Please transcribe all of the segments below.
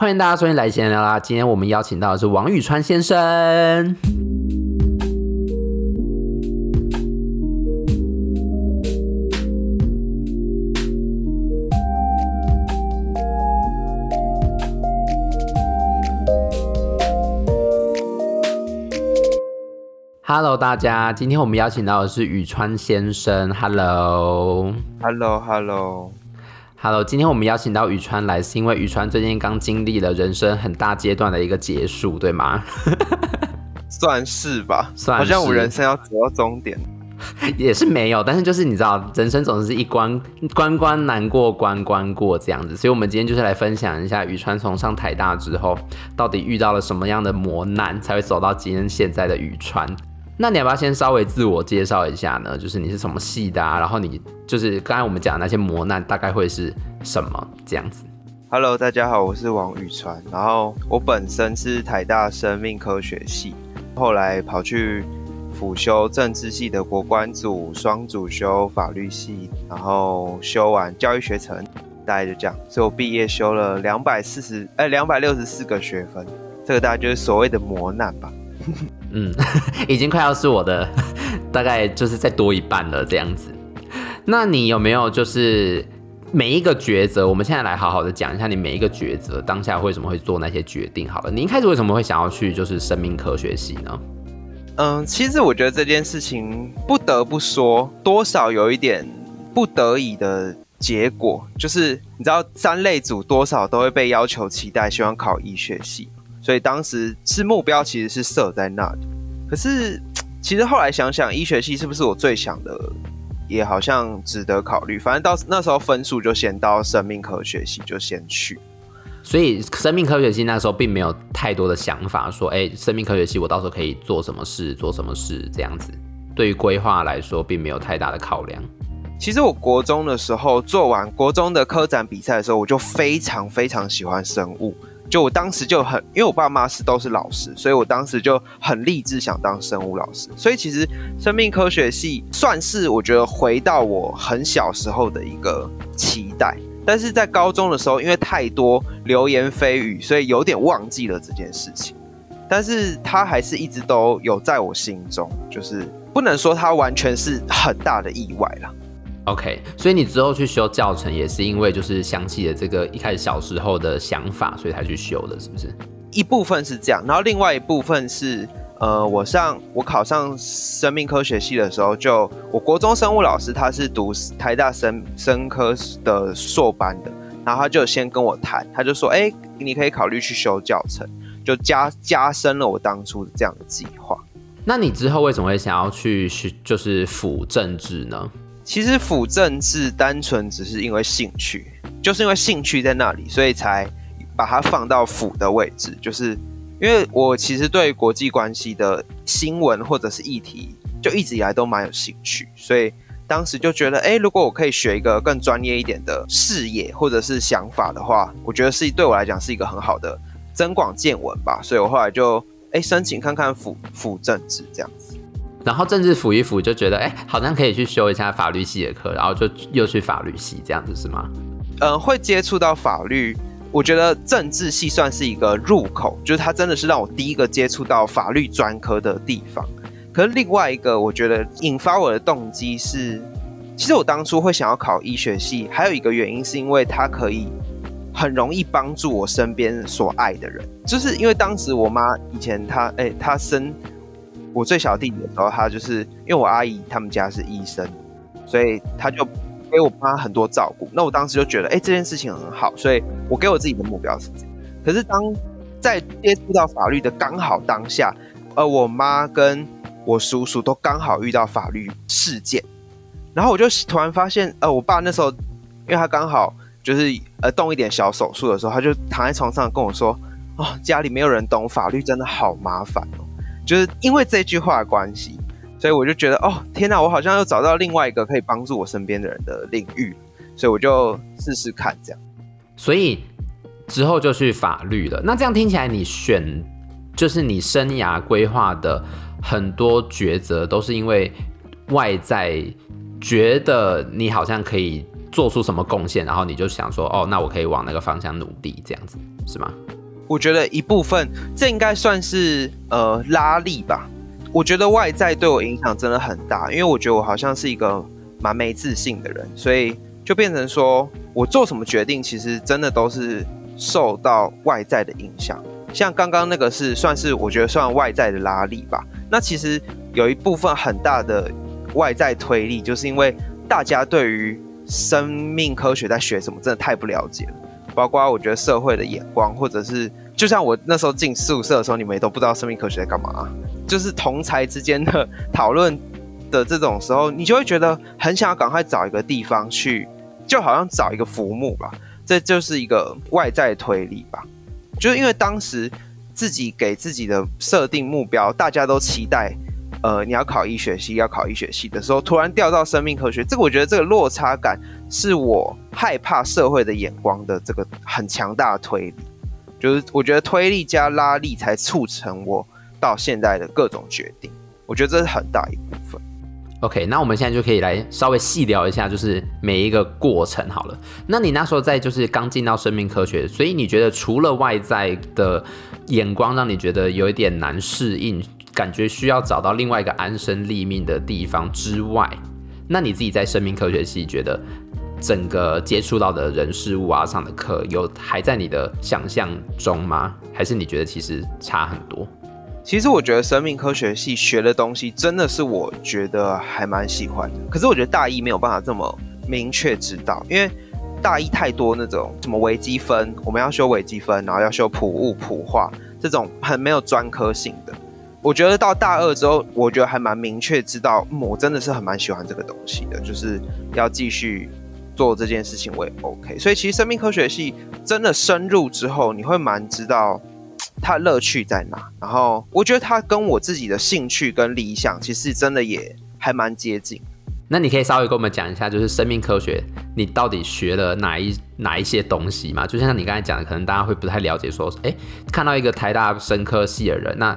欢迎大家收听来闲聊啦！今天我们邀请到的是王宇川先生。Hello，大家，今天我们邀请到的是宇川先生。Hello，Hello，Hello。Hello，今天我们邀请到宇川来，是因为宇川最近刚经历了人生很大阶段的一个结束，对吗？算是吧，算。好像我人生要走到终点，也是没有，但是就是你知道，人生总是一关关关难过关关过这样子，所以我们今天就是来分享一下宇川从上台大之后，到底遇到了什么样的磨难，才会走到今天现在的宇川。那你要不要先稍微自我介绍一下呢？就是你是什么系的啊？然后你就是刚才我们讲那些磨难大概会是什么这样子？Hello，大家好，我是王宇川。然后我本身是台大生命科学系，后来跑去辅修政治系的国关组，双主修法律系，然后修完教育学程，大概就这样。所以我毕业修了两百四十哎两百六十四个学分，这个大概就是所谓的磨难吧。嗯，已经快要是我的，大概就是再多一半了这样子。那你有没有就是每一个抉择？我们现在来好好的讲一下你每一个抉择当下为什么会做那些决定？好了，你一开始为什么会想要去就是生命科学系呢？嗯，其实我觉得这件事情不得不说，多少有一点不得已的结果，就是你知道三类组多少都会被要求期待，希望考医学系。所以当时是目标其实是设在那里，可是 其实后来想想，医学系是不是我最想的，也好像值得考虑。反正到那时候分数就先到生命科学系就先去，所以生命科学系那时候并没有太多的想法，说哎，生命科学系我到时候可以做什么事，做什么事这样子。对于规划来说，并没有太大的考量。其实我国中的时候做完国中的科展比赛的时候，我就非常非常喜欢生物。就我当时就很，因为我爸妈是都是老师，所以我当时就很立志想当生物老师。所以其实生命科学系算是我觉得回到我很小时候的一个期待。但是在高中的时候，因为太多流言蜚语，所以有点忘记了这件事情。但是它还是一直都有在我心中，就是不能说它完全是很大的意外啦。OK，所以你之后去修教程也是因为就是想起了这个一开始小时候的想法，所以才去修的，是不是？一部分是这样，然后另外一部分是，呃，我上我考上生命科学系的时候就，就我国中生物老师他是读台大生生科的硕班的，然后他就先跟我谈，他就说，哎、欸，你可以考虑去修教程，就加加深了我当初的这样的计划。那你之后为什么会想要去学就是辅政治呢？其实辅政治单纯只是因为兴趣，就是因为兴趣在那里，所以才把它放到辅的位置。就是因为我其实对国际关系的新闻或者是议题，就一直以来都蛮有兴趣，所以当时就觉得，哎，如果我可以学一个更专业一点的视野或者是想法的话，我觉得是对我来讲是一个很好的增广见闻吧。所以我后来就哎申请看看辅辅政治这样子。然后政治辅一辅就觉得，哎，好像可以去修一下法律系的课，然后就又去法律系这样子是吗？嗯，会接触到法律，我觉得政治系算是一个入口，就是它真的是让我第一个接触到法律专科的地方。可是另外一个，我觉得引发我的动机是，其实我当初会想要考医学系，还有一个原因是因为它可以很容易帮助我身边所爱的人，就是因为当时我妈以前她，哎，她生。我最小弟弟的时候，他就是因为我阿姨他们家是医生，所以他就给我妈很多照顾。那我当时就觉得，哎、这件事情很好，所以我给我自己的目标是这样。可是当在接触到法律的刚好当下，呃，我妈跟我叔叔都刚好遇到法律事件，然后我就突然发现，呃，我爸那时候，因为他刚好就是呃动一点小手术的时候，他就躺在床上跟我说，哦，家里没有人懂法律，真的好麻烦哦。就是因为这句话的关系，所以我就觉得哦，天哪，我好像又找到另外一个可以帮助我身边的人的领域，所以我就试试看这样。所以之后就去法律了。那这样听起来，你选就是你生涯规划的很多抉择，都是因为外在觉得你好像可以做出什么贡献，然后你就想说，哦，那我可以往那个方向努力，这样子是吗？我觉得一部分，这应该算是呃拉力吧。我觉得外在对我影响真的很大，因为我觉得我好像是一个蛮没自信的人，所以就变成说我做什么决定，其实真的都是受到外在的影响。像刚刚那个是算是我觉得算外在的拉力吧。那其实有一部分很大的外在推力，就是因为大家对于生命科学在学什么真的太不了解了，包括我觉得社会的眼光，或者是就像我那时候进宿舍的时候，你们也都不知道生命科学在干嘛，就是同才之间的讨论的这种时候，你就会觉得很想要赶快找一个地方去，就好像找一个浮木吧，这就是一个外在推力吧。就是因为当时自己给自己的设定目标，大家都期待，呃，你要考医学系，要考医学系的时候，突然调到生命科学，这个我觉得这个落差感是我害怕社会的眼光的这个很强大的推力，就是我觉得推力加拉力才促成我到现在的各种决定，我觉得这是很大一部分。OK，那我们现在就可以来稍微细聊一下，就是每一个过程好了。那你那时候在就是刚进到生命科学，所以你觉得除了外在的眼光让你觉得有一点难适应，感觉需要找到另外一个安身立命的地方之外，那你自己在生命科学系觉得整个接触到的人事物啊上的课，有还在你的想象中吗？还是你觉得其实差很多？其实我觉得生命科学系学的东西真的是我觉得还蛮喜欢的，可是我觉得大一没有办法这么明确知道，因为大一太多那种什么微积分，我们要修微积分，然后要修普物、普化这种很没有专科性的。我觉得到大二之后，我觉得还蛮明确知道，嗯，我真的是很蛮喜欢这个东西的，就是要继续做这件事情，我也 OK。所以其实生命科学系真的深入之后，你会蛮知道。它乐趣在哪？然后我觉得它跟我自己的兴趣跟理想，其实真的也还蛮接近。那你可以稍微跟我们讲一下，就是生命科学你到底学了哪一哪一些东西吗？就像你刚才讲的，可能大家会不太了解，说，哎，看到一个台大生科系的人，那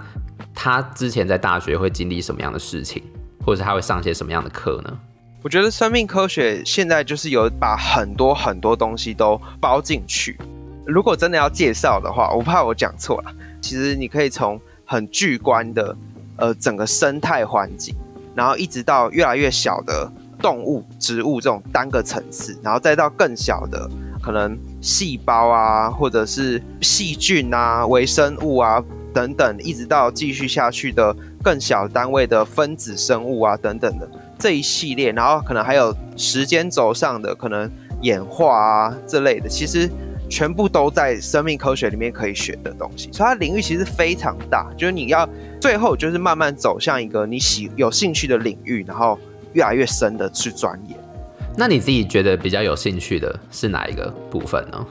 他之前在大学会经历什么样的事情，或者是他会上些什么样的课呢？我觉得生命科学现在就是有把很多很多东西都包进去。如果真的要介绍的话，我怕我讲错了。其实你可以从很巨观的，呃，整个生态环境，然后一直到越来越小的动物、植物这种单个层次，然后再到更小的可能细胞啊，或者是细菌啊、微生物啊等等，一直到继续下去的更小单位的分子生物啊等等的这一系列，然后可能还有时间轴上的可能演化啊这类的，其实。全部都在生命科学里面可以学的东西，所以它领域其实非常大。就是你要最后就是慢慢走向一个你喜有兴趣的领域，然后越来越深的去钻研。那你自己觉得比较有兴趣的是哪一个部分呢？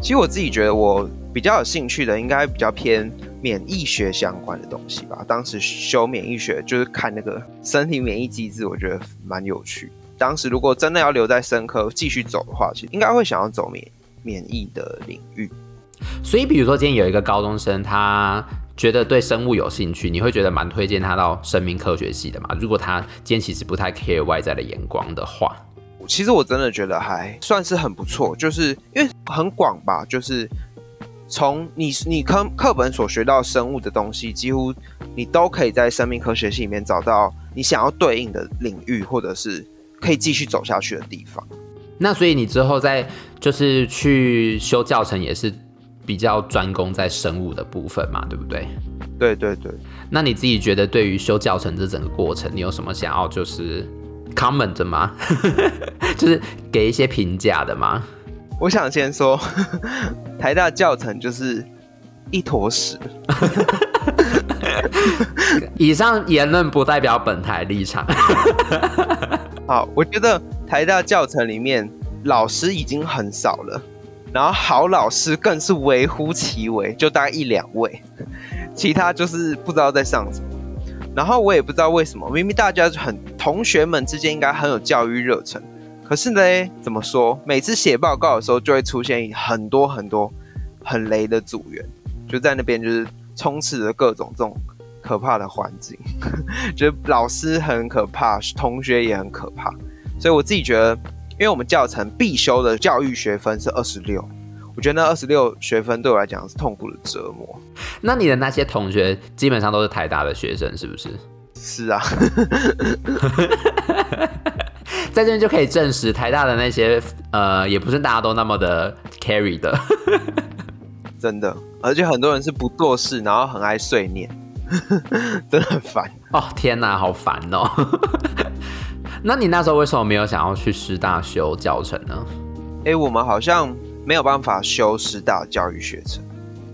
其实我自己觉得我比较有兴趣的应该比较偏免疫学相关的东西吧。当时修免疫学就是看那个身体免疫机制，我觉得蛮有趣。当时如果真的要留在生科继续走的话，其实应该会想要走免。免疫的领域，所以比如说今天有一个高中生，他觉得对生物有兴趣，你会觉得蛮推荐他到生命科学系的嘛？如果他今天其实不太 care 外在的眼光的话，其实我真的觉得还算是很不错，就是因为很广吧，就是从你你课课本所学到生物的东西，几乎你都可以在生命科学系里面找到你想要对应的领域，或者是可以继续走下去的地方。那所以你之后再就是去修教程，也是比较专攻在生物的部分嘛，对不对？对对对。那你自己觉得对于修教程这整个过程，你有什么想要就是 comment 的吗？就是给一些评价的吗？我想先说，台大教程就是一坨屎。以上言论不代表本台立场。好，我觉得台大教程里面老师已经很少了，然后好老师更是微乎其微，就大概一两位，其他就是不知道在上什么。然后我也不知道为什么，明明大家很同学们之间应该很有教育热忱，可是呢，怎么说？每次写报告的时候就会出现很多很多很雷的组员，就在那边就是充斥着各种这种。可怕的环境，觉 得老师很可怕，同学也很可怕，所以我自己觉得因为我们教程必修的教育学分是二十六，我觉得那二十六学分对我来讲是痛苦的折磨。那你的那些同学基本上都是台大的学生，是不是？是啊，在这边就可以证实台大的那些呃，也不是大家都那么的 carry 的，真的，而且很多人是不做事，然后很爱碎念，真的很烦哦！天哪，好烦哦！那你那时候为什么没有想要去师大修教程呢？哎、欸，我们好像没有办法修师大教育学程，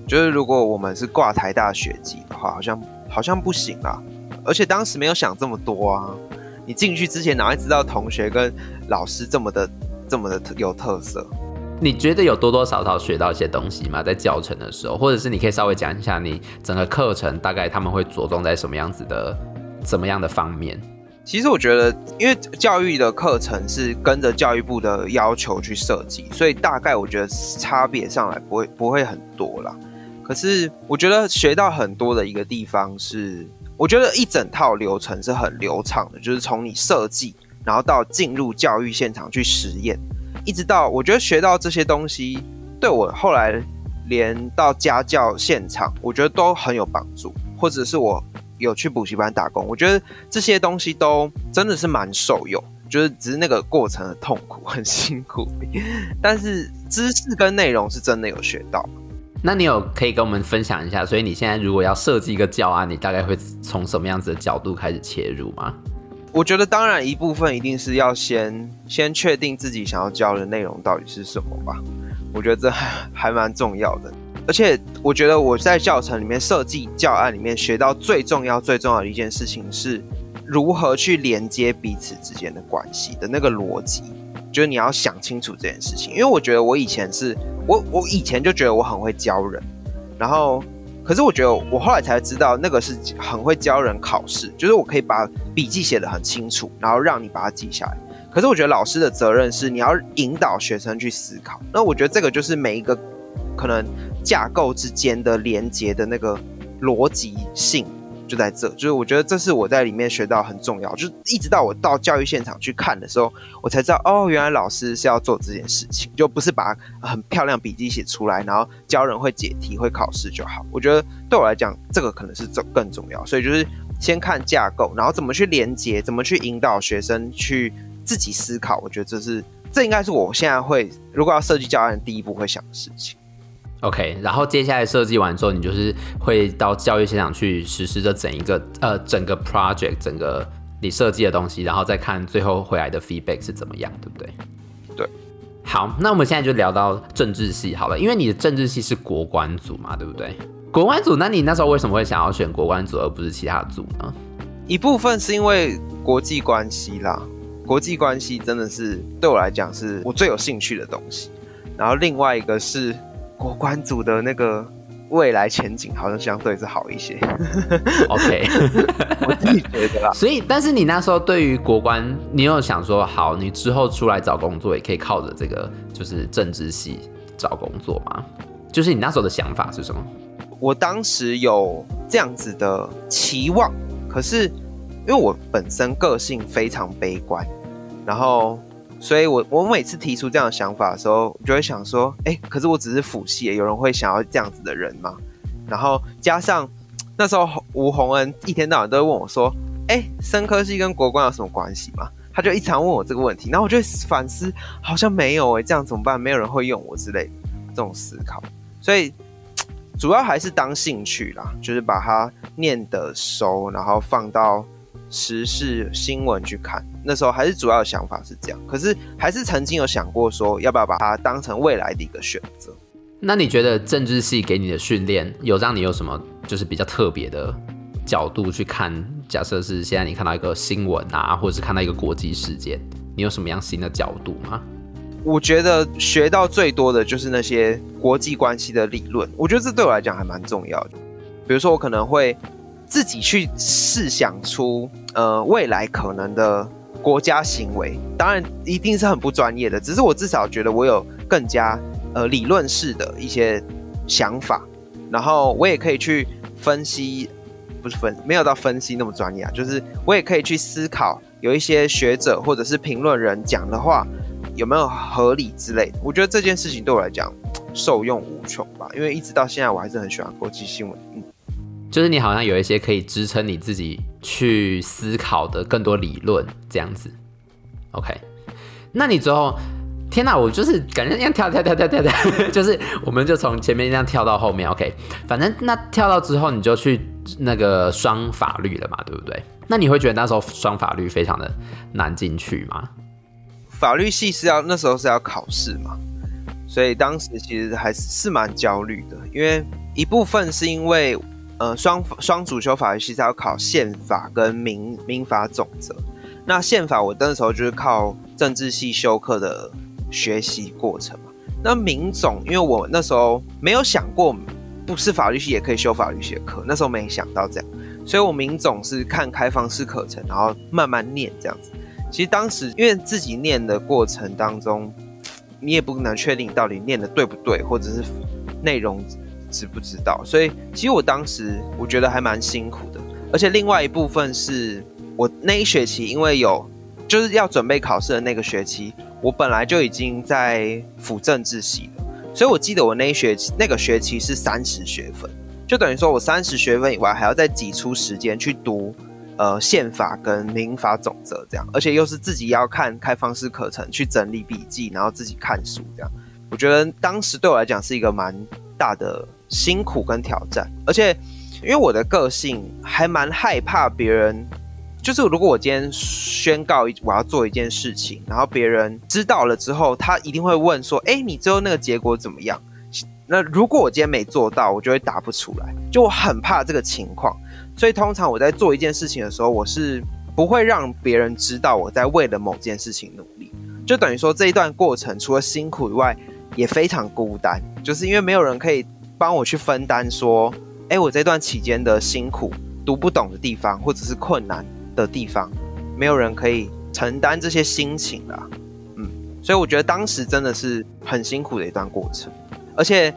就是如果我们是挂台大学籍的话，好像好像不行啊。而且当时没有想这么多啊！你进去之前哪会知道同学跟老师这么的这么的有特色？你觉得有多多少少学到一些东西吗？在教程的时候，或者是你可以稍微讲一下你整个课程大概他们会着重在什么样子的、怎么样的方面？其实我觉得，因为教育的课程是跟着教育部的要求去设计，所以大概我觉得差别上来不会不会很多啦。可是我觉得学到很多的一个地方是。我觉得一整套流程是很流畅的，就是从你设计，然后到进入教育现场去实验，一直到我觉得学到这些东西，对我后来连到家教现场，我觉得都很有帮助，或者是我有去补习班打工，我觉得这些东西都真的是蛮受用，就是只是那个过程很痛苦、很辛苦，但是知识跟内容是真的有学到。那你有可以跟我们分享一下，所以你现在如果要设计一个教案，你大概会从什么样子的角度开始切入吗？我觉得当然一部分一定是要先先确定自己想要教的内容到底是什么吧，我觉得这还 还蛮重要的。而且我觉得我在教程里面设计教案里面学到最重要最重要的一件事情是如何去连接彼此之间的关系的那个逻辑。就是你要想清楚这件事情，因为我觉得我以前是我我以前就觉得我很会教人，然后可是我觉得我后来才知道那个是很会教人考试，就是我可以把笔记写得很清楚，然后让你把它记下来。可是我觉得老师的责任是你要引导学生去思考，那我觉得这个就是每一个可能架构之间的连接的那个逻辑性。就在这，就是我觉得这是我在里面学到很重要，就是一直到我到教育现场去看的时候，我才知道哦，原来老师是要做这件事情，就不是把很漂亮笔记写出来，然后教人会解题会考试就好。我觉得对我来讲，这个可能是更更重要，所以就是先看架构，然后怎么去连接，怎么去引导学生去自己思考。我觉得这是这应该是我现在会如果要设计教案第一步会想的事情。OK，然后接下来设计完之后，你就是会到教育现场去实施这整一个呃整个 project，整个你设计的东西，然后再看最后回来的 feedback 是怎么样，对不对？对。好，那我们现在就聊到政治系好了，因为你的政治系是国关组嘛，对不对？国关组，那你那时候为什么会想要选国关组而不是其他组呢？一部分是因为国际关系啦，国际关系真的是对我来讲是我最有兴趣的东西，然后另外一个是。国关组的那个未来前景好像相对是好一些。OK，我自己觉得啦。所以，但是你那时候对于国关，你有想说，好，你之后出来找工作也可以靠着这个，就是政治系找工作吗？就是你那时候的想法是什么？我当时有这样子的期望，可是因为我本身个性非常悲观，然后。所以我，我每次提出这样的想法的时候，就会想说，哎、可是我只是辅系，有人会想要这样子的人吗？然后加上那时候吴洪恩一天到晚都会问我说，哎、欸，生科系跟国关有什么关系吗？他就一常问我这个问题，然后我就反思，好像没有哎、这样怎么办？没有人会用我之类的这种思考，所以主要还是当兴趣啦，就是把它念得熟，然后放到。时事新闻去看，那时候还是主要的想法是这样，可是还是曾经有想过说，要不要把它当成未来的一个选择。那你觉得政治系给你的训练，有让你有什么就是比较特别的角度去看？假设是现在你看到一个新闻啊，或者是看到一个国际事件，你有什么样新的角度吗？我觉得学到最多的就是那些国际关系的理论，我觉得这对我来讲还蛮重要的。比如说，我可能会。自己去试想出，呃，未来可能的国家行为，当然一定是很不专业的，只是我至少觉得我有更加呃理论式的一些想法，然后我也可以去分析，不是分，没有到分析那么专业啊，就是我也可以去思考，有一些学者或者是评论人讲的话，有没有合理之类的。我觉得这件事情对我来讲受用无穷吧，因为一直到现在我还是很喜欢国际新闻。就是你好像有一些可以支撑你自己去思考的更多理论这样子。OK，那你之后。天哪，我就是感觉这样跳跳跳跳跳跳，就是我们就从前面这样跳到后面，OK，反正那跳到之后你就去那个双法律了嘛，对不对？那你会觉得那时候双法律非常的难进去吗？法律系是要那时候是要考试嘛，所以当时其实还是是蛮焦虑的，因为一部分是因为呃双双主修法律系是要考宪法跟民民法总则，那宪法我那时候就是靠政治系修课的。学习过程嘛，那民总，因为我那时候没有想过，不是法律系也可以修法律系的课，那时候没想到这样，所以我民总是看开放式课程，然后慢慢念这样子。其实当时因为自己念的过程当中，你也不能确定到底念的对不对，或者是内容知不知道，所以其实我当时我觉得还蛮辛苦的。而且另外一部分是我那一学期因为有就是要准备考试的那个学期。我本来就已经在辅政治系了，所以我记得我那一学期那个学期是三十学分，就等于说我三十学分以外还要再挤出时间去读呃宪法跟民法总则这样，而且又是自己要看开放式课程去整理笔记，然后自己看书这样。我觉得当时对我来讲是一个蛮大的辛苦跟挑战，而且因为我的个性还蛮害怕别人。就是如果我今天宣告我要做一件事情，然后别人知道了之后，他一定会问说：“哎，你最后那个结果怎么样？”那如果我今天没做到，我就会答不出来。就我很怕这个情况，所以通常我在做一件事情的时候，我是不会让别人知道我在为了某件事情努力。就等于说这一段过程除了辛苦以外，也非常孤单，就是因为没有人可以帮我去分担说：“哎，我这段期间的辛苦、读不懂的地方或者是困难。”的地方，没有人可以承担这些心情啦，嗯，所以我觉得当时真的是很辛苦的一段过程，而且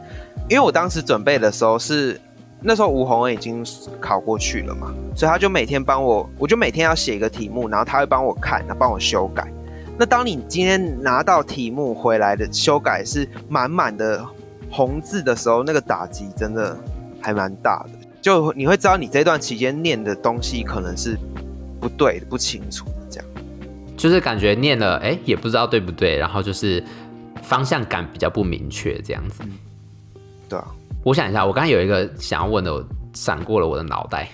因为我当时准备的时候是那时候吴红已经考过去了嘛，所以他就每天帮我，我就每天要写一个题目，然后他会帮我看，他帮我修改。那当你今天拿到题目回来的修改是满满的红字的时候，那个打击真的还蛮大的，就你会知道你这段期间念的东西可能是。不对，不清楚，这样就是感觉念了，哎，也不知道对不对，然后就是方向感比较不明确，这样子。对啊，我想一下，我刚才有一个想要问的，我闪过了我的脑袋。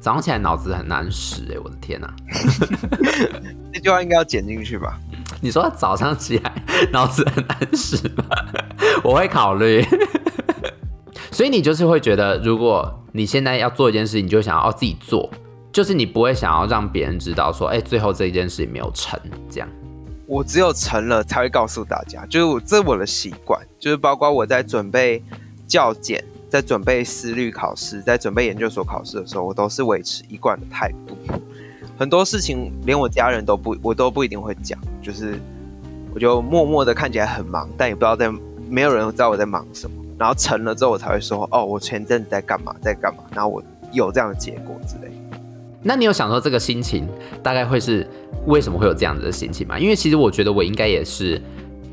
早上起来脑子很难使，哎，我的天哪！这句话应该要剪进去吧？你说早上起来脑子很难使吗？我会考虑。所以你就是会觉得，如果你现在要做一件事情，你就想要哦自己做。就是你不会想要让别人知道说，哎、欸，最后这一件事情没有成，这样。我只有成了才会告诉大家，就是我这我的习惯，就是包括我在准备教检、在准备思律考试、在准备研究所考试的时候，我都是维持一贯的态度。很多事情连我家人都不，我都不一定会讲，就是我就默默的看起来很忙，但也不知道在没有人知道我在忙什么。然后成了之后，我才会说，哦，我前阵子在干嘛，在干嘛，然后我有这样的结果之类。那你有想说这个心情大概会是为什么会有这样子的心情吗？因为其实我觉得我应该也是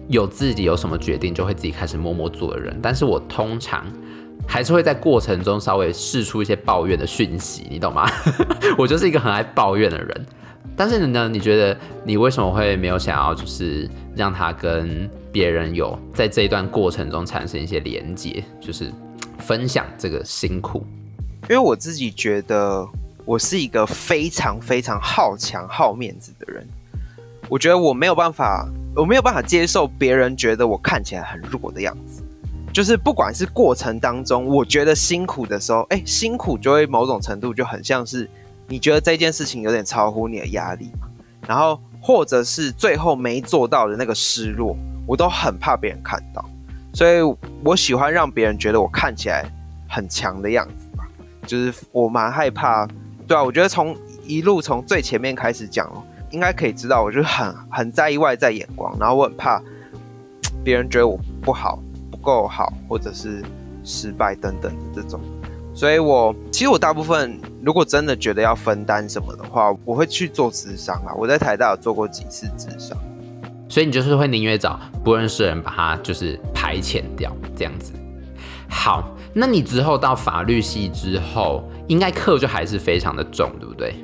有自己有什么决定就会自己开始默默做的人，但是我通常还是会在过程中稍微释出一些抱怨的讯息，你懂吗？我就是一个很爱抱怨的人。但是呢，你觉得你为什么会没有想要就是让他跟别人有在这一段过程中产生一些连接，就是分享这个辛苦？因为我自己觉得。我是一个非常非常好强好面子的人，我觉得我没有办法，我没有办法接受别人觉得我看起来很弱的样子。就是不管是过程当中，我觉得辛苦的时候，哎，辛苦就会某种程度就很像是你觉得这件事情有点超乎你的压力。然后或者是最后没做到的那个失落，我都很怕别人看到，所以我喜欢让别人觉得我看起来很强的样子吧。就是我蛮害怕。对啊，我觉得从一路从最前面开始讲，应该可以知道，我就很很在意外在眼光，然后我很怕别人觉得我不好、够好，或者是失败等等的这种。所以我其实我大部分如果真的觉得要分担什么的话，我会去做智商啊。我在台大有做过几次智商，所以你就是会宁愿找不认识的人把它就是排遣掉这样子。好，那你之后到法律系之后，应该课就还是非常的重，对不对？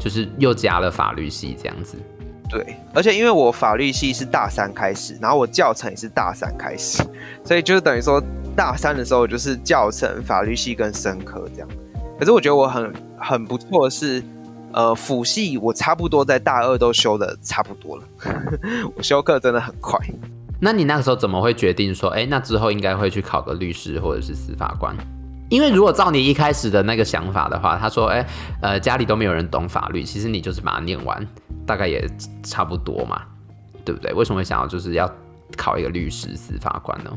就是又加了法律系这样子。对，而且因为我法律系是大三开始，然后我教程也是大三开始，所以就是等于说大三的时候就是教程、法律系跟生科这样。可是我觉得我很很不错的是，呃，辅系我差不多在大二都修的差不多了，我修课真的很快。那你那个时候怎么会决定说，哎，那之后应该会去考个律师或者是司法官？因为如果照你一开始的那个想法的话，他说，哎，呃，家里都没有人懂法律，其实你就是把它念完。大概也差不多嘛，对不对？为什么会想要就是要考一个律师、司法官呢？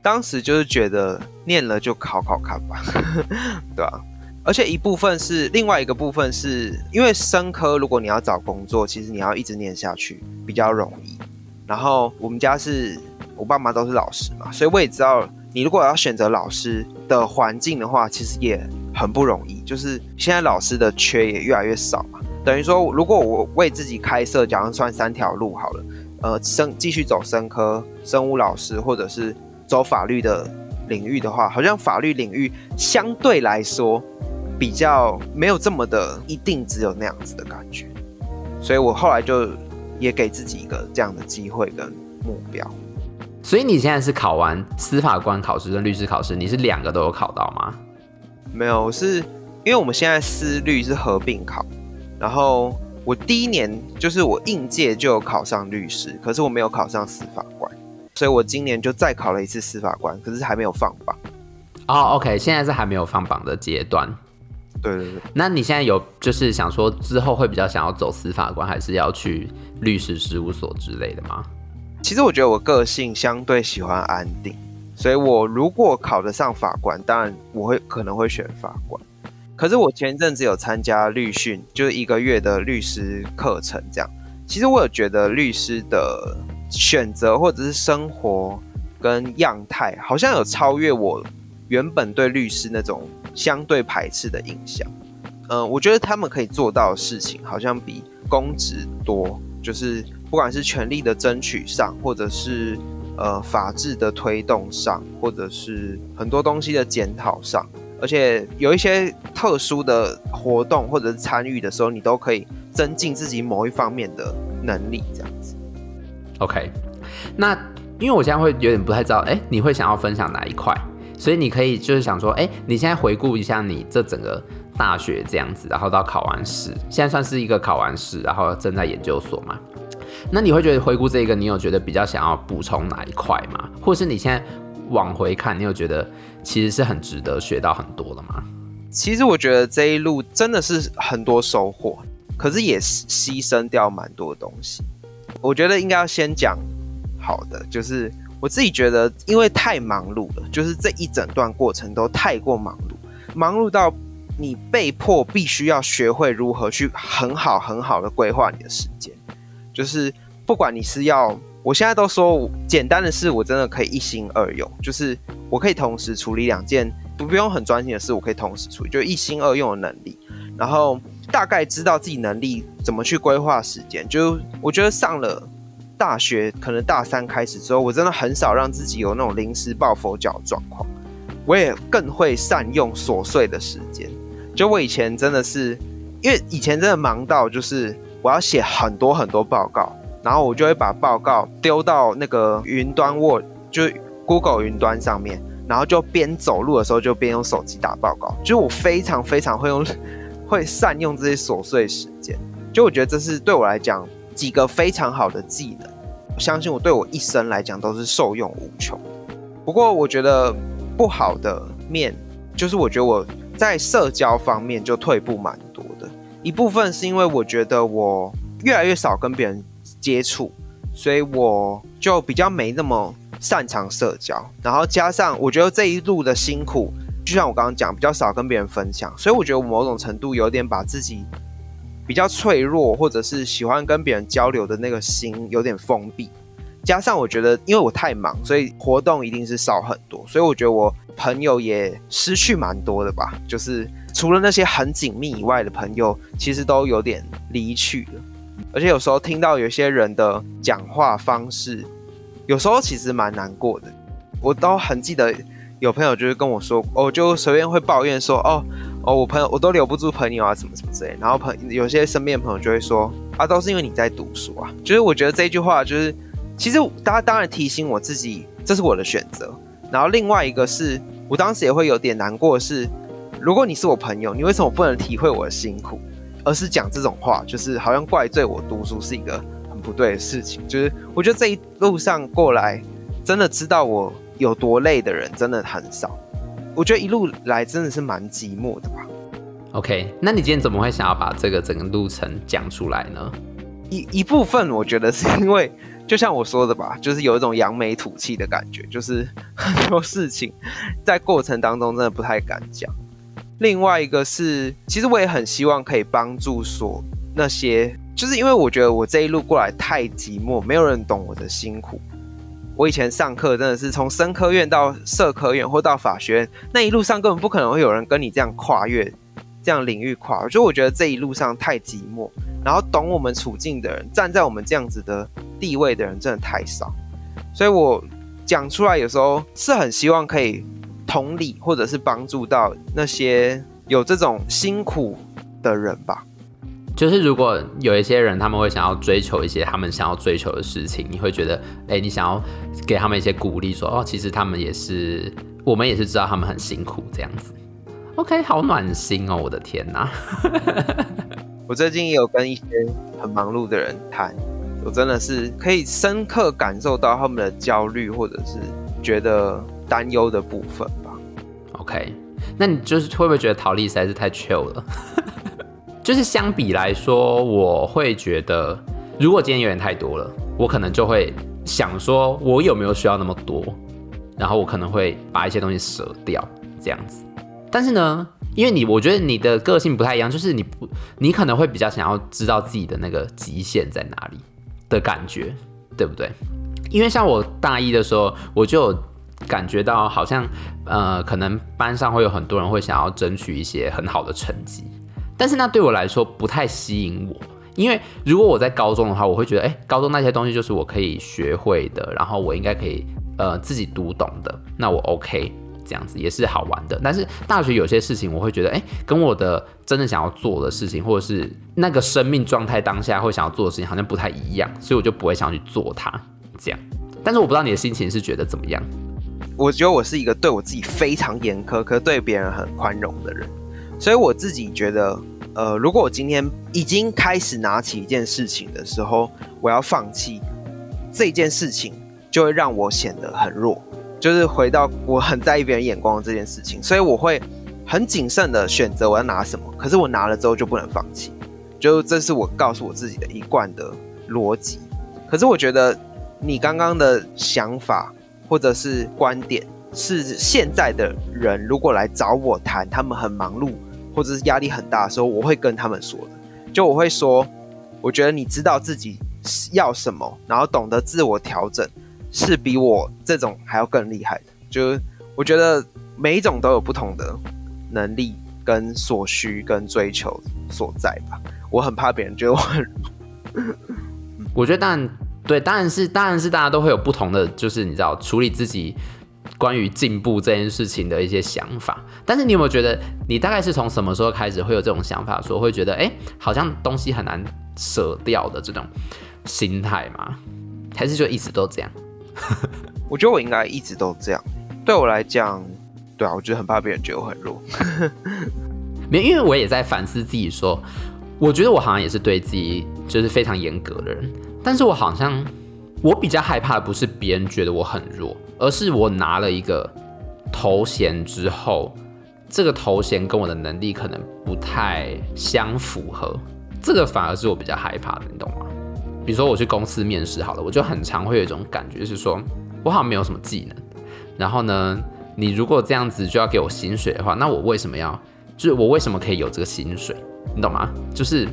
当时就是觉得念了就考考看吧，对吧、啊？而且一部分是另外一个部分是因为生科，如果你要找工作，其实你要一直念下去比较容易。然后我们家是我爸妈都是老师嘛，所以我也知道，你如果要选择老师的环境的话，其实也很不容易。就是现在老师的缺也越来越少嘛。等于说，如果我为自己开设，假如算三条路好了，呃，生继续走生科、生物老师，或者是走法律的领域的话，好像法律领域相对来说比较没有这么的一定只有那样子的感觉，所以我后来就也给自己一个这样的机会跟目标。所以你现在是考完司法官考试跟律师考试，你是两个都有考到吗？没有，是因为我们现在司律是合并考。然后我第一年就是我应届就有考上律师，可是我没有考上司法官，所以我今年就再考了一次司法官，可是还没有放榜。哦、oh，OK，现在是还没有放榜的阶段。对对对。那你现在有就是想说之后会比较想要走司法官，还是要去律师事务所之类的吗？其实我觉得我个性相对喜欢安定，所以我如果考得上法官，当然我会可能会选法官。可是我前一阵子有参加律训，就是一个月的律师课程，这样。其实我有觉得律师的选择或者是生活跟样态，好像有超越我原本对律师那种相对排斥的印象。嗯，我觉得他们可以做到的事情，好像比公职多，就是不管是权力的争取上，或者是呃法治的推动上，或者是很多东西的检讨上。而且有一些特殊的活动或者是参与的时候，你都可以增进自己某一方面的能力，这样子。OK，那因为我现在会有点不太知道，哎，你会想要分享哪一块？所以你可以就是想说，哎，你现在回顾一下你这整个大学这样子，然后到考完试，现在算是一个考完试，然后正在研究所嘛？那你会觉得回顾这个，你有觉得比较想要补充哪一块吗？或是你现在往回看，你有觉得？其实是很值得学到很多的吗。其实我觉得这一路真的是很多收获，可是也牺牲掉蛮多东西。我觉得应该要先讲好的，就是我自己觉得，因为太忙碌了，就是这一整段过程都太过忙碌，忙碌到你被迫必须要学会如何去很好很好的规划你的时间。就是不管你是要，我现在都说简单的事，我真的可以一心二用，就是。我可以同时处理两件不不用很专心的事，我可以同时处理，就一心二用的能力。然后大概知道自己能力怎么去规划时间。就我觉得上了大学，可能大三开始之后，我真的很少让自己有那种临时抱佛脚状况。我也更会善用琐碎的时间。就我以前真的是，因为以前真的忙到就是我要写很多很多报告，然后我就会把报告丢到那个云端 Word 就。Google 云端上面，然后就边走路的时候就边用手机打报告，就我非常非常会用，会善用这些琐碎时间。就我觉得这是对我来讲几个非常好的技能，我相信我对我一生来讲都是受用无穷。不过我觉得不好的面，就是我觉得我在社交方面就退步蛮多。一部分是因为我觉得我越来越少跟别人接触，所以我就比较没那么。擅长社交，然后加上我觉得这一路的辛苦，就像我刚刚讲，比较少跟别人分享，所以我觉得我某种程度有点把自己比较脆弱，或者是喜欢跟别人交流的那个心有点封闭。加上我觉得，因为我太忙，所以活动一定是少很多，所以我觉得我朋友也失去蛮多的吧。就是除了那些很紧密以外的朋友，其实都有点离去了。而且有时候听到有些人的讲话方式，有时候其实蛮难过的。我都很记得有朋友就是跟我说，我、就随便会抱怨说，哦哦，我朋友我都留不住朋友啊，什么什么之类。然后朋有些身边的朋友就会说，啊，都是因为你在读书啊。就是我觉得这句话就是，其实大家当然提醒我自己，这是我的选择。然后另外一个是我当时也会有点难过的是，如果你是我朋友，你为什么不能体会我的辛苦？而是讲这种话，就是好像怪罪我读书是一个很不对的事情。就是我觉得这一路上过来，真的知道我有多累的人真的很少。我觉得一路来真的是蛮寂寞的吧。OK，那你今天怎么会想要把这个整个路程讲出来呢？一一部分我觉得是因为，就像我说的吧，就是有一种扬眉吐气的感觉，就是很多事情在过程当中真的不太敢讲。另外一个是，其实我也很希望可以帮助说那些，就是因为我觉得我这一路过来太寂寞，没有人懂我的辛苦。我以前上课真的是从生科院到社科院或到法学院，那一路上根本不可能会有人跟你这样跨越，这样领域跨。就我觉得这一路上太寂寞，然后懂我们处境的人，站在我们这样子的地位的人真的太少，所以我讲出来有时候是很希望可以。同理，或者是帮助到那些有这种辛苦的人吧。就是如果有一些人，他们会想要追求一些他们想要追求的事情，你会觉得，哎、你想要给他们一些鼓励，说，哦，其实他们也是，我们也是知道他们很辛苦这样子。OK，好暖心哦，我的天哪！我最近也有跟一些很忙碌的人谈，我真的是可以深刻感受到他们的焦虑，或者是觉得。担忧的部分吧。OK，那你就是会不会觉得陶丽实在是太 chill 了？就是相比来说，我会觉得，如果今天有点太多了，我可能就会想说，我有没有需要那么多？然后我可能会把一些东西舍掉，这样子。但是呢，因为你，我觉得你的个性不太一样，就是你不，你可能会比较想要知道自己的那个极限在哪里的感觉，对不对？因为像我大一的时候，我就。感觉到好像，呃，可能班上会有很多人会想要争取一些很好的成绩，但是那对我来说不太吸引我，因为如果我在高中的话，我会觉得，哎，高中那些东西就是我可以学会的，然后我应该可以，呃，自己读懂的，那我 OK，这样子也是好玩的。但是大学有些事情，我会觉得，哎，跟我的真的想要做的事情，或者是那个生命状态当下会想要做的事情，好像不太一样，所以我就不会想去做它，这样。但是我不知道你的心情是觉得怎么样。我觉得我是一个对我自己非常严苛，可是对别人很宽容的人，所以我自己觉得，呃，如果我今天已经开始拿起一件事情的时候，我要放弃这件事情，就会让我显得很弱，就是回到我很在意别人眼光这件事情，所以我会很谨慎的选择我要拿什么，可是我拿了之后就不能放弃，就这是我告诉我自己的一贯的逻辑。可是我觉得你刚刚的想法。或者是观点是现在的人如果来找我谈，他们很忙碌或者是压力很大的时候，我会跟他们说的。就我会说，我觉得你知道自己要什么，然后懂得自我调整，是比我这种还要更厉害的。就是我觉得每一种都有不同的能力跟所需跟追求所在吧。我很怕别人觉得我很。我觉得当然。对，当然是，当然是，大家都会有不同的，就是你知道处理自己关于进步这件事情的一些想法。但是你有没有觉得，你大概是从什么时候开始会有这种想法，说会觉得，哎，好像东西很难舍掉的这种心态吗？还是就一直都这样？我觉得我应该一直都这样。对我来讲，对啊，我觉得很怕别人觉得我很弱。没，因为我也在反思自己说，说我觉得我好像也是对自己就是非常严格的人。但是我好像，我比较害怕的不是别人觉得我很弱，而是我拿了一个头衔之后，这个头衔跟我的能力可能不太相符合，这个反而是我比较害怕的，你懂吗？比如说我去公司面试好了，我就很常会有一种感觉是说，我好像没有什么技能，然后呢，你如果这样子就要给我薪水的话，那我为什么要？就是我为什么可以有这个薪水？你懂吗？就是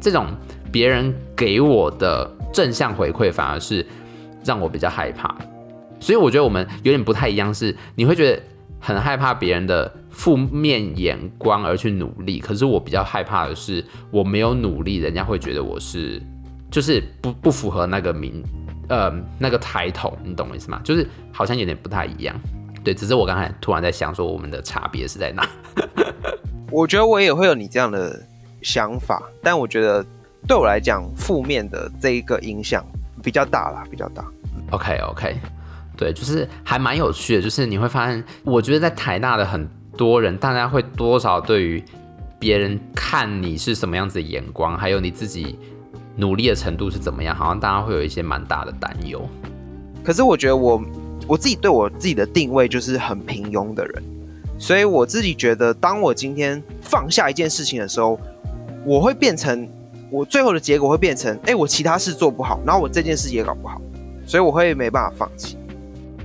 这种别人给我的。正向回馈反而是让我比较害怕，所以我觉得我们有点不太一样，是你会觉得很害怕别人的负面眼光而去努力，可是我比较害怕的是我没有努力，人家会觉得我是就是不不符合那个名，呃，那个抬头，你懂我意思吗？就是好像有点不太一样。对，只是我刚才突然在想说，我们的差别是在哪？我觉得我也会有你这样的想法，但我觉得对我来讲，负面的这一个影响比较大啦，比较大。OK OK，对，就是还蛮有趣的，就是你会发现，我觉得在台大的很多人，大家会多少对于别人看你是什么样子的眼光，还有你自己努力的程度是怎么样，好像大家会有一些蛮大的担忧。可是我觉得我我自己对我自己的定位就是很平庸的人，所以我自己觉得，当我今天放下一件事情的时候，我会变成我最后的结果会变成，哎，我其他事做不好，然后我这件事也搞不好。所以我会没办法放弃。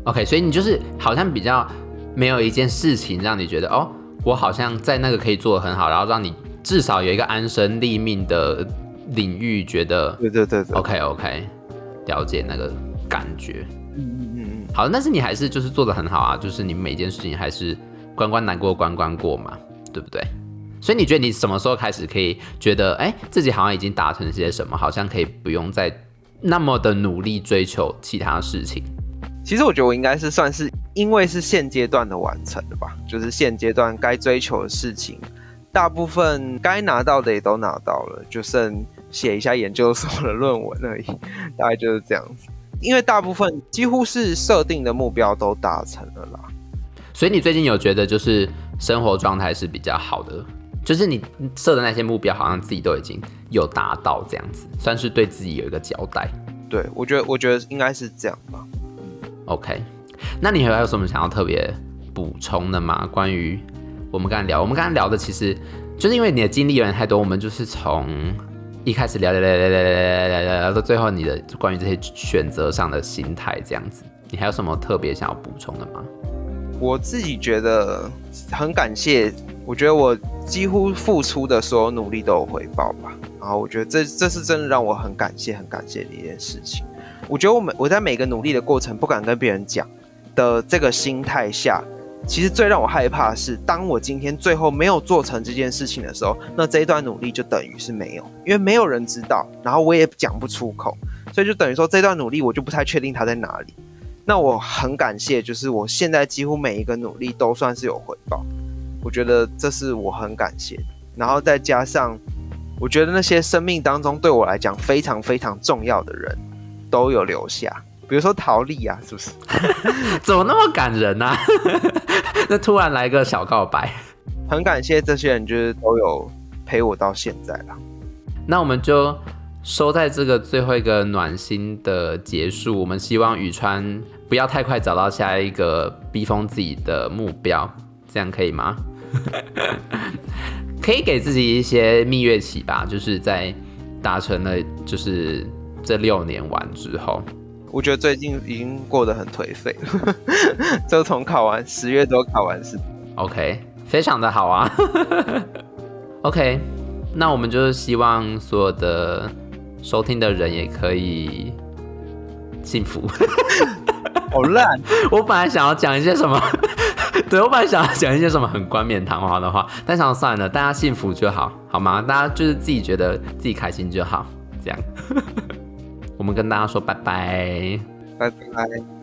OK，所以你就是好像比较没有一件事情让你觉得哦，我好像在那个可以做的很好，然后让你至少有一个安身立命的领域，觉得对对对对。OK OK，了解那个感觉。嗯嗯嗯嗯。好，但是你还是就是做的很好啊，就是你每件事情还是关关难过关关过嘛，对不对？所以你觉得你什么时候开始可以觉得哎，自己好像已经达成些什么，好像可以不用再。那么的努力追求其他事情，其实我觉得我应该是算是因为是现阶段的完成的吧，就是现阶段该追求的事情，大部分该拿到的也都拿到了，就剩写一下研究所的论文而已，大概就是这样子。因为大部分几乎是设定的目标都达成了啦，所以你最近有觉得就是生活状态是比较好的？就是你设的那些目标，好像自己都已经有达到，这样子算是对自己有一个交代。对，我觉得，我觉得应该是这样吧。OK，那你还有什么想要特别补充的吗？关于我们刚才聊，我们刚才聊的，其实就是因为你的经历有点太多，我们就是从一开始聊聊聊聊聊聊聊聊聊到最后，你的关于这些选择上的心态这样子，你还有什么特别想要补充的吗？我自己觉得很感谢。我觉得我几乎付出的所有努力都有回报吧，然后我觉得这这是真的让我很感谢、很感谢的一件事情。我觉得我们我在每个努力的过程不敢跟别人讲的这个心态下，其实最让我害怕的是，当我今天最后没有做成这件事情的时候，那这一段努力就等于是没有，因为没有人知道，然后我也讲不出口，所以就等于说这段努力我就不太确定它在哪里。那我很感谢，就是我现在几乎每一个努力都算是有回报。我觉得这是我很感谢，然后再加上，我觉得那些生命当中对我来讲非常非常重要的人都有留下，比如说逃离啊，是不是？怎么那么感人呢、啊？那突然来个小告白，很感谢这些人，就是都有陪我到现在了。那我们就收在这个最后一个暖心的结束。我们希望宇川不要太快找到下一个逼疯自己的目标，这样可以吗？可以给自己一些蜜月期吧，就是在达成了就是这六年完之后，我觉得最近已经过得很颓废了，就从考完十月多考完试，OK，非常的好啊，OK，那我们就是希望所有的收听的人也可以幸福，好烂，我本来想要讲一些什么。对，我本来想要讲一些什么很冠冕堂皇的话，但想算了，大家幸福就好，好吗？大家就是自己觉得自己开心就好，这样。我们跟大家说拜拜，拜拜。